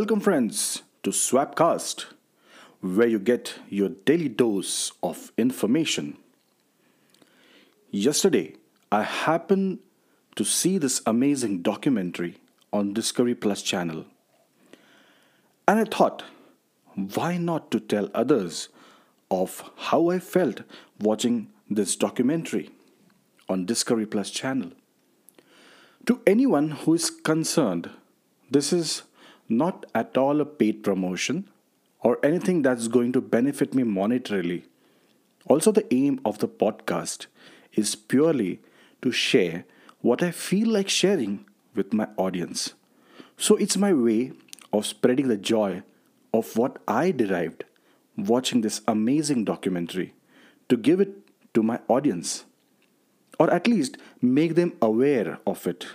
Welcome, friends, to Swapcast, where you get your daily dose of information. Yesterday, I happened to see this amazing documentary on Discovery Plus channel. And I thought, why not to tell others of how I felt watching this documentary on Discovery Plus channel? To anyone who is concerned, this is not at all a paid promotion or anything that's going to benefit me monetarily. Also, the aim of the podcast is purely to share what I feel like sharing with my audience. So, it's my way of spreading the joy of what I derived watching this amazing documentary to give it to my audience, or at least make them aware of it.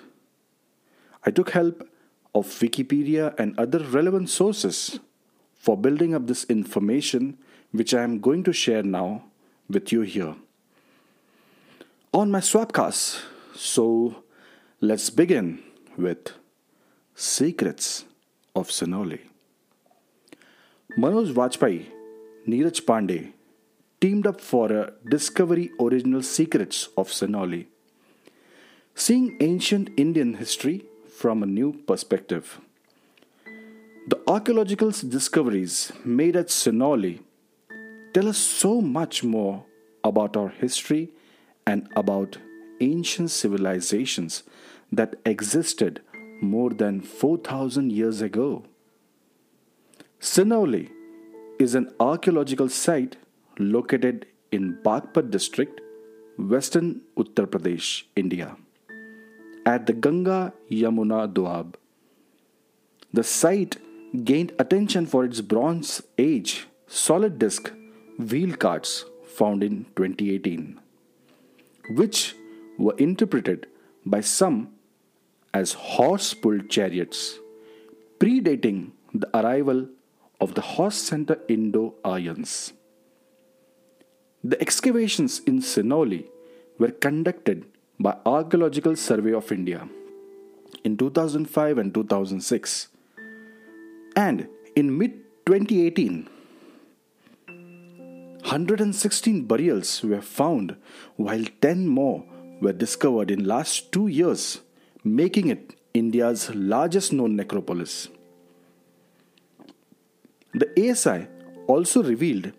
I took help of Wikipedia and other relevant sources for building up this information, which I am going to share now with you here on my Swapcast. So let's begin with Secrets of Sinauli. Manoj Vajpayee, Neeraj Pandey teamed up for a Discovery Original Secrets of Sinauli. Seeing ancient Indian history from a new perspective. The archaeological discoveries made at Sinauli tell us so much more about our history and about ancient civilizations that existed more than 4000 years ago. Sinauli is an archaeological site located in Baghpat district, western Uttar Pradesh, India at the Ganga Yamuna Doab. The site gained attention for its Bronze Age solid disc wheel carts found in 2018, which were interpreted by some as horse pulled chariots, predating the arrival of the horse center Indo Aryans. The excavations in Sinauli were conducted by Archaeological Survey of India in 2005 and 2006. And in mid 2018, 116 burials were found while 10 more were discovered in last 2 years, making it India's largest known necropolis. The ASI also revealed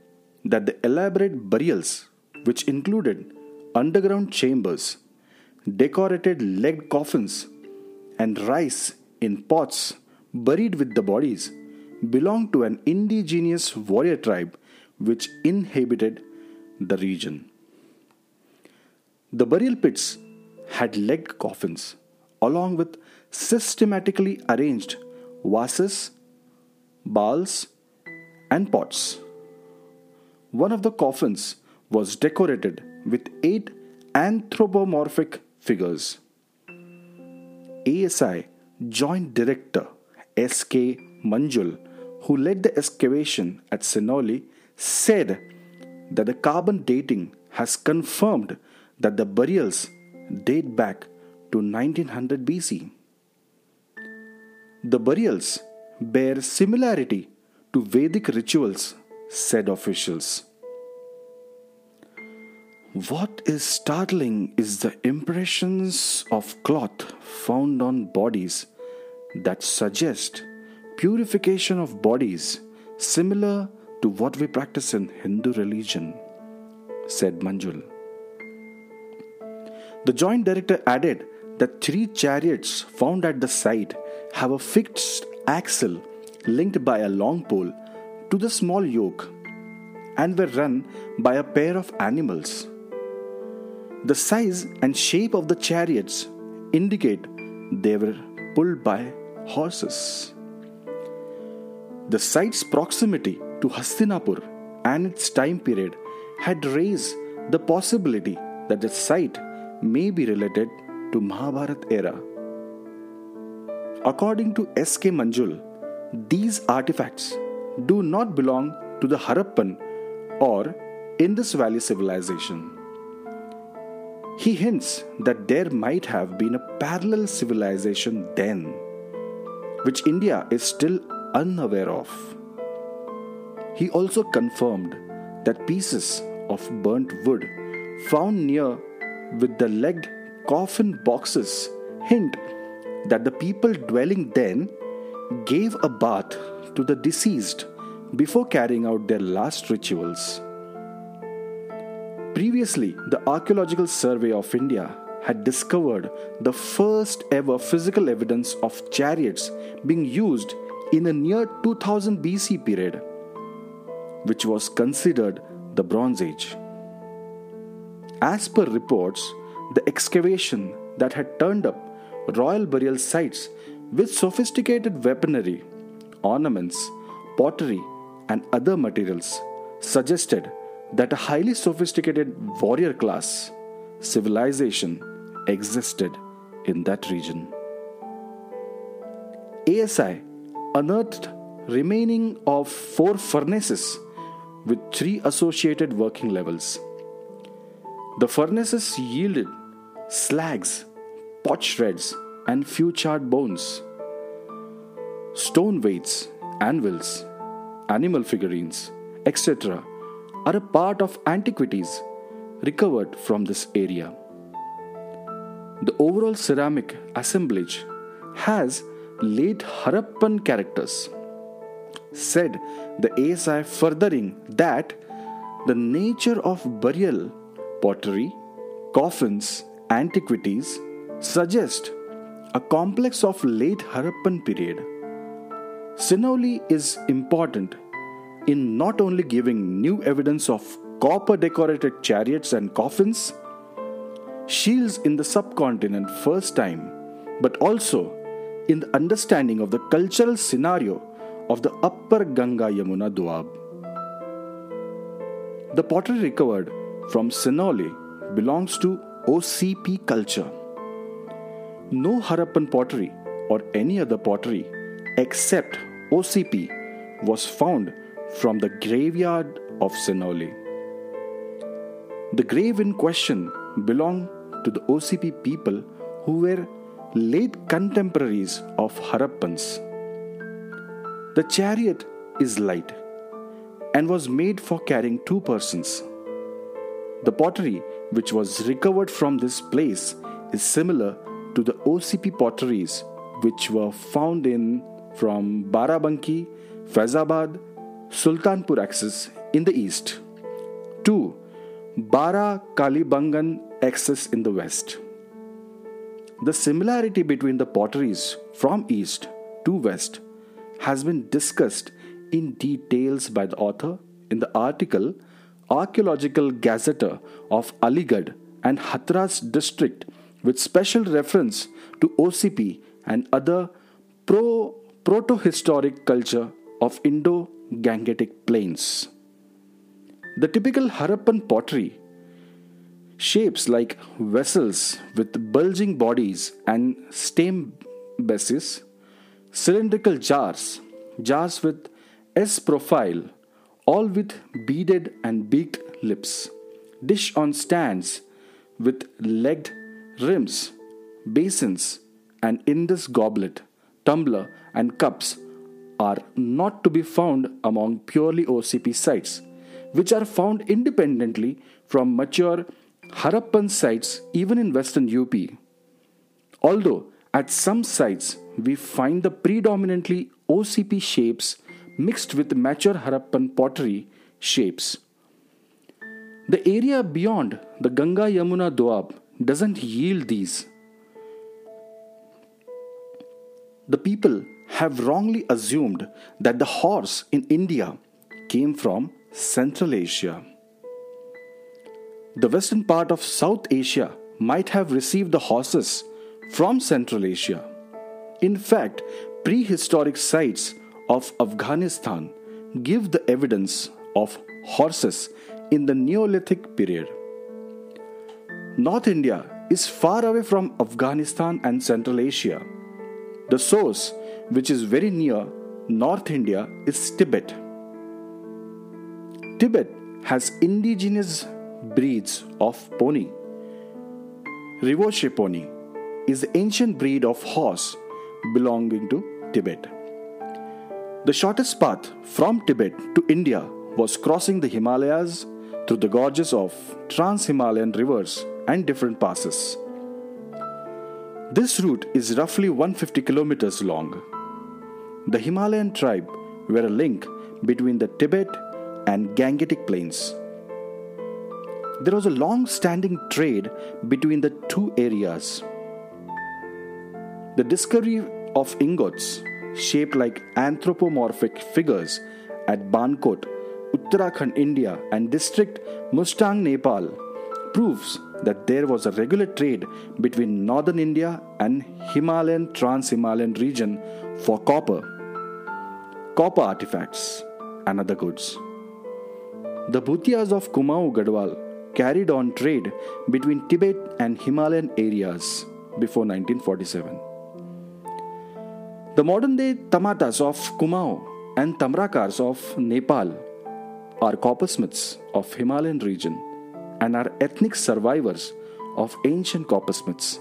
that the elaborate burials which included underground chambers decorated legged coffins, and rice in pots buried with the bodies belonged to an indigenous warrior tribe which inhabited the region. The burial pits had legged coffins along with systematically arranged vases, bowls, and pots. One of the coffins was decorated with eight anthropomorphic figures. ASI Joint Director S.K. Manjul, who led the excavation at Sinauli, said that the carbon dating has confirmed that the burials date back to 1900 BC. The burials bear similarity to Vedic rituals, said officials. What is startling is the impressions of cloth found on bodies that suggest purification of bodies similar to what we practice in Hindu religion, said Manjul. The joint director added that three chariots found at the site have a fixed axle linked by a long pole to the small yoke and were run by a pair of animals. The size and shape of the chariots indicate they were pulled by horses. The site's proximity to Hastinapur and its time period had raised the possibility that the site may be related to Mahabharat era. According to S.K. Manjul, these artifacts do not belong to the Harappan or Indus Valley civilization. He hints that there might have been a parallel civilization then, which India is still unaware of. He also confirmed that pieces of burnt wood found near with the legged coffin boxes hint that the people dwelling then gave a bath to the deceased before carrying out their last rituals. Previously, the Archaeological Survey of India had discovered the first ever physical evidence of chariots being used in a near 2000 BC period, which was considered the Bronze Age. As per reports, the excavation that had turned up royal burial sites with sophisticated weaponry, ornaments, pottery, and other materials suggested that a highly sophisticated warrior class civilization existed in that region. ASI unearthed remaining of four furnaces with three associated working levels. The furnaces yielded slags, pot shreds, and few charred bones. Stone weights, anvils, animal figurines, etc are a part of antiquities recovered from this area. The overall ceramic assemblage has late Harappan characters. Said the ASI furthering that the nature of burial, pottery, coffins, antiquities suggest a complex of late Harappan period. Sinauli is important in not only giving new evidence of copper decorated chariots and coffins, shields in the subcontinent first time, but also in the understanding of the cultural scenario of the upper Ganga Yamuna Doab. The pottery recovered from Sinauli belongs to OCP culture. No Harappan pottery or any other pottery except OCP was found from the graveyard of Sinauli. The grave in question belonged to the OCP people who were late contemporaries of Harappans. The chariot is light and was made for carrying two persons. The pottery which was recovered from this place is similar to the OCP potteries which were found in from Barabanki, Faizabad, Sultanpur axis in the east. 2. Bara Kalibangan axis in the west. The similarity between the potteries from east to west has been discussed in details by the author in the article Archaeological Gazetteer of Aligarh and Hathras district with special reference to OCP and other pro proto-historic culture of Indo Gangetic plains. The typical Harappan pottery, shapes like vessels with bulging bodies and stem bases, cylindrical jars, jars with S profile, all with beaded and beaked lips, dish on stands with legged rims, basins, and Indus goblet, tumbler, and cups are not to be found among purely OCP sites, which are found independently from mature Harappan sites even in western UP. Although at some sites we find the predominantly OCP shapes mixed with mature Harappan pottery shapes. The area beyond the Ganga Yamuna Doab doesn't yield these. The people have wrongly assumed that the horse in India came from Central Asia. The western part of South Asia might have received the horses from Central Asia. In fact, prehistoric sites of Afghanistan give the evidence of horses in the Neolithic period. North India is far away from Afghanistan and Central Asia. The source which is very near North India, is Tibet. Tibet has indigenous breeds of pony. Rinpoche pony is the ancient breed of horse belonging to Tibet. The shortest path from Tibet to India was crossing the Himalayas through the gorges of Trans Himalayan rivers and different passes. This route is roughly 150 kilometers long. The Himalayan tribe were a link between the Tibet and Gangetic plains. There was a long standing trade between the two areas. The discovery of ingots shaped like anthropomorphic figures at Bankot, Uttarakhand, India, and district Mustang, Nepal proves that there was a regular trade between northern India and Himalayan Trans Himalayan region for copper, copper artifacts, and other goods. The Bhutias of Kumaon Garhwal carried on trade between Tibet and Himalayan areas before 1947. The modern day Tamtas of Kumaon and Tamrakars of Nepal are coppersmiths of Himalayan region and are ethnic survivors of ancient coppersmiths.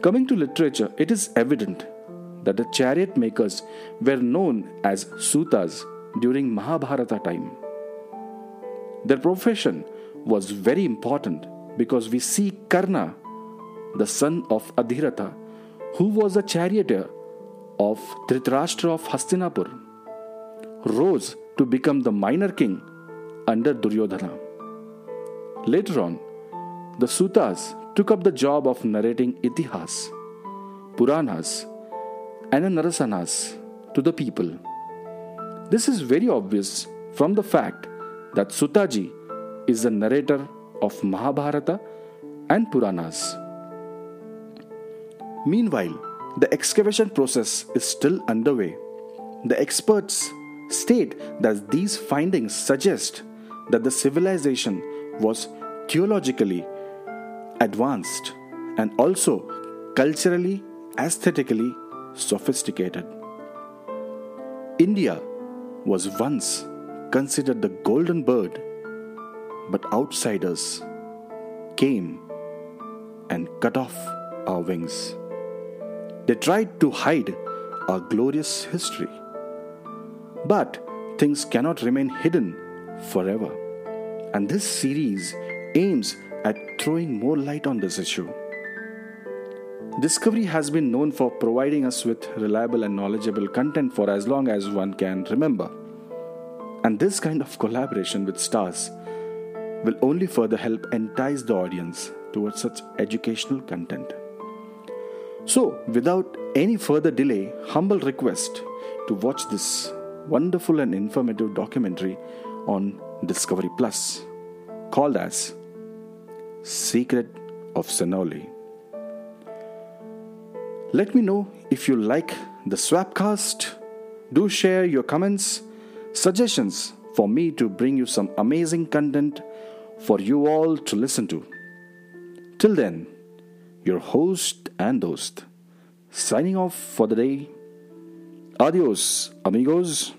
Coming to literature, it is evident that the chariot makers were known as Sutas during Mahabharata time. Their profession was very important because we see Karna, the son of Adhiratha, who was a charioteer of Dhritarashtra of Hastinapur, rose to become the minor king under Duryodhana. Later on, the Sutas took up the job of narrating Itihas, Puranas, and the Narasanas to the people. This is very obvious from the fact that Sutaji is the narrator of Mahabharata and Puranas. Meanwhile, the excavation process is still underway. The experts state that these findings suggest that the civilization was theologically advanced and also culturally, aesthetically sophisticated. India was once considered the golden bird, but outsiders came and cut off our wings. They tried to hide our glorious history. But things cannot remain hidden forever. And this series aims at throwing more light on this issue. Discovery has been known for providing us with reliable and knowledgeable content for as long as one can remember. And this kind of collaboration with stars will only further help entice the audience towards such educational content. So, without any further delay, humble request to watch this wonderful and informative documentary on Discovery Plus called as Secret of Sinauli. Let me know if you like the Swapcast. Do share your comments, suggestions for me to bring you some amazing content for you all to listen to. Till then, your host and host, signing off for the day. Adios, amigos.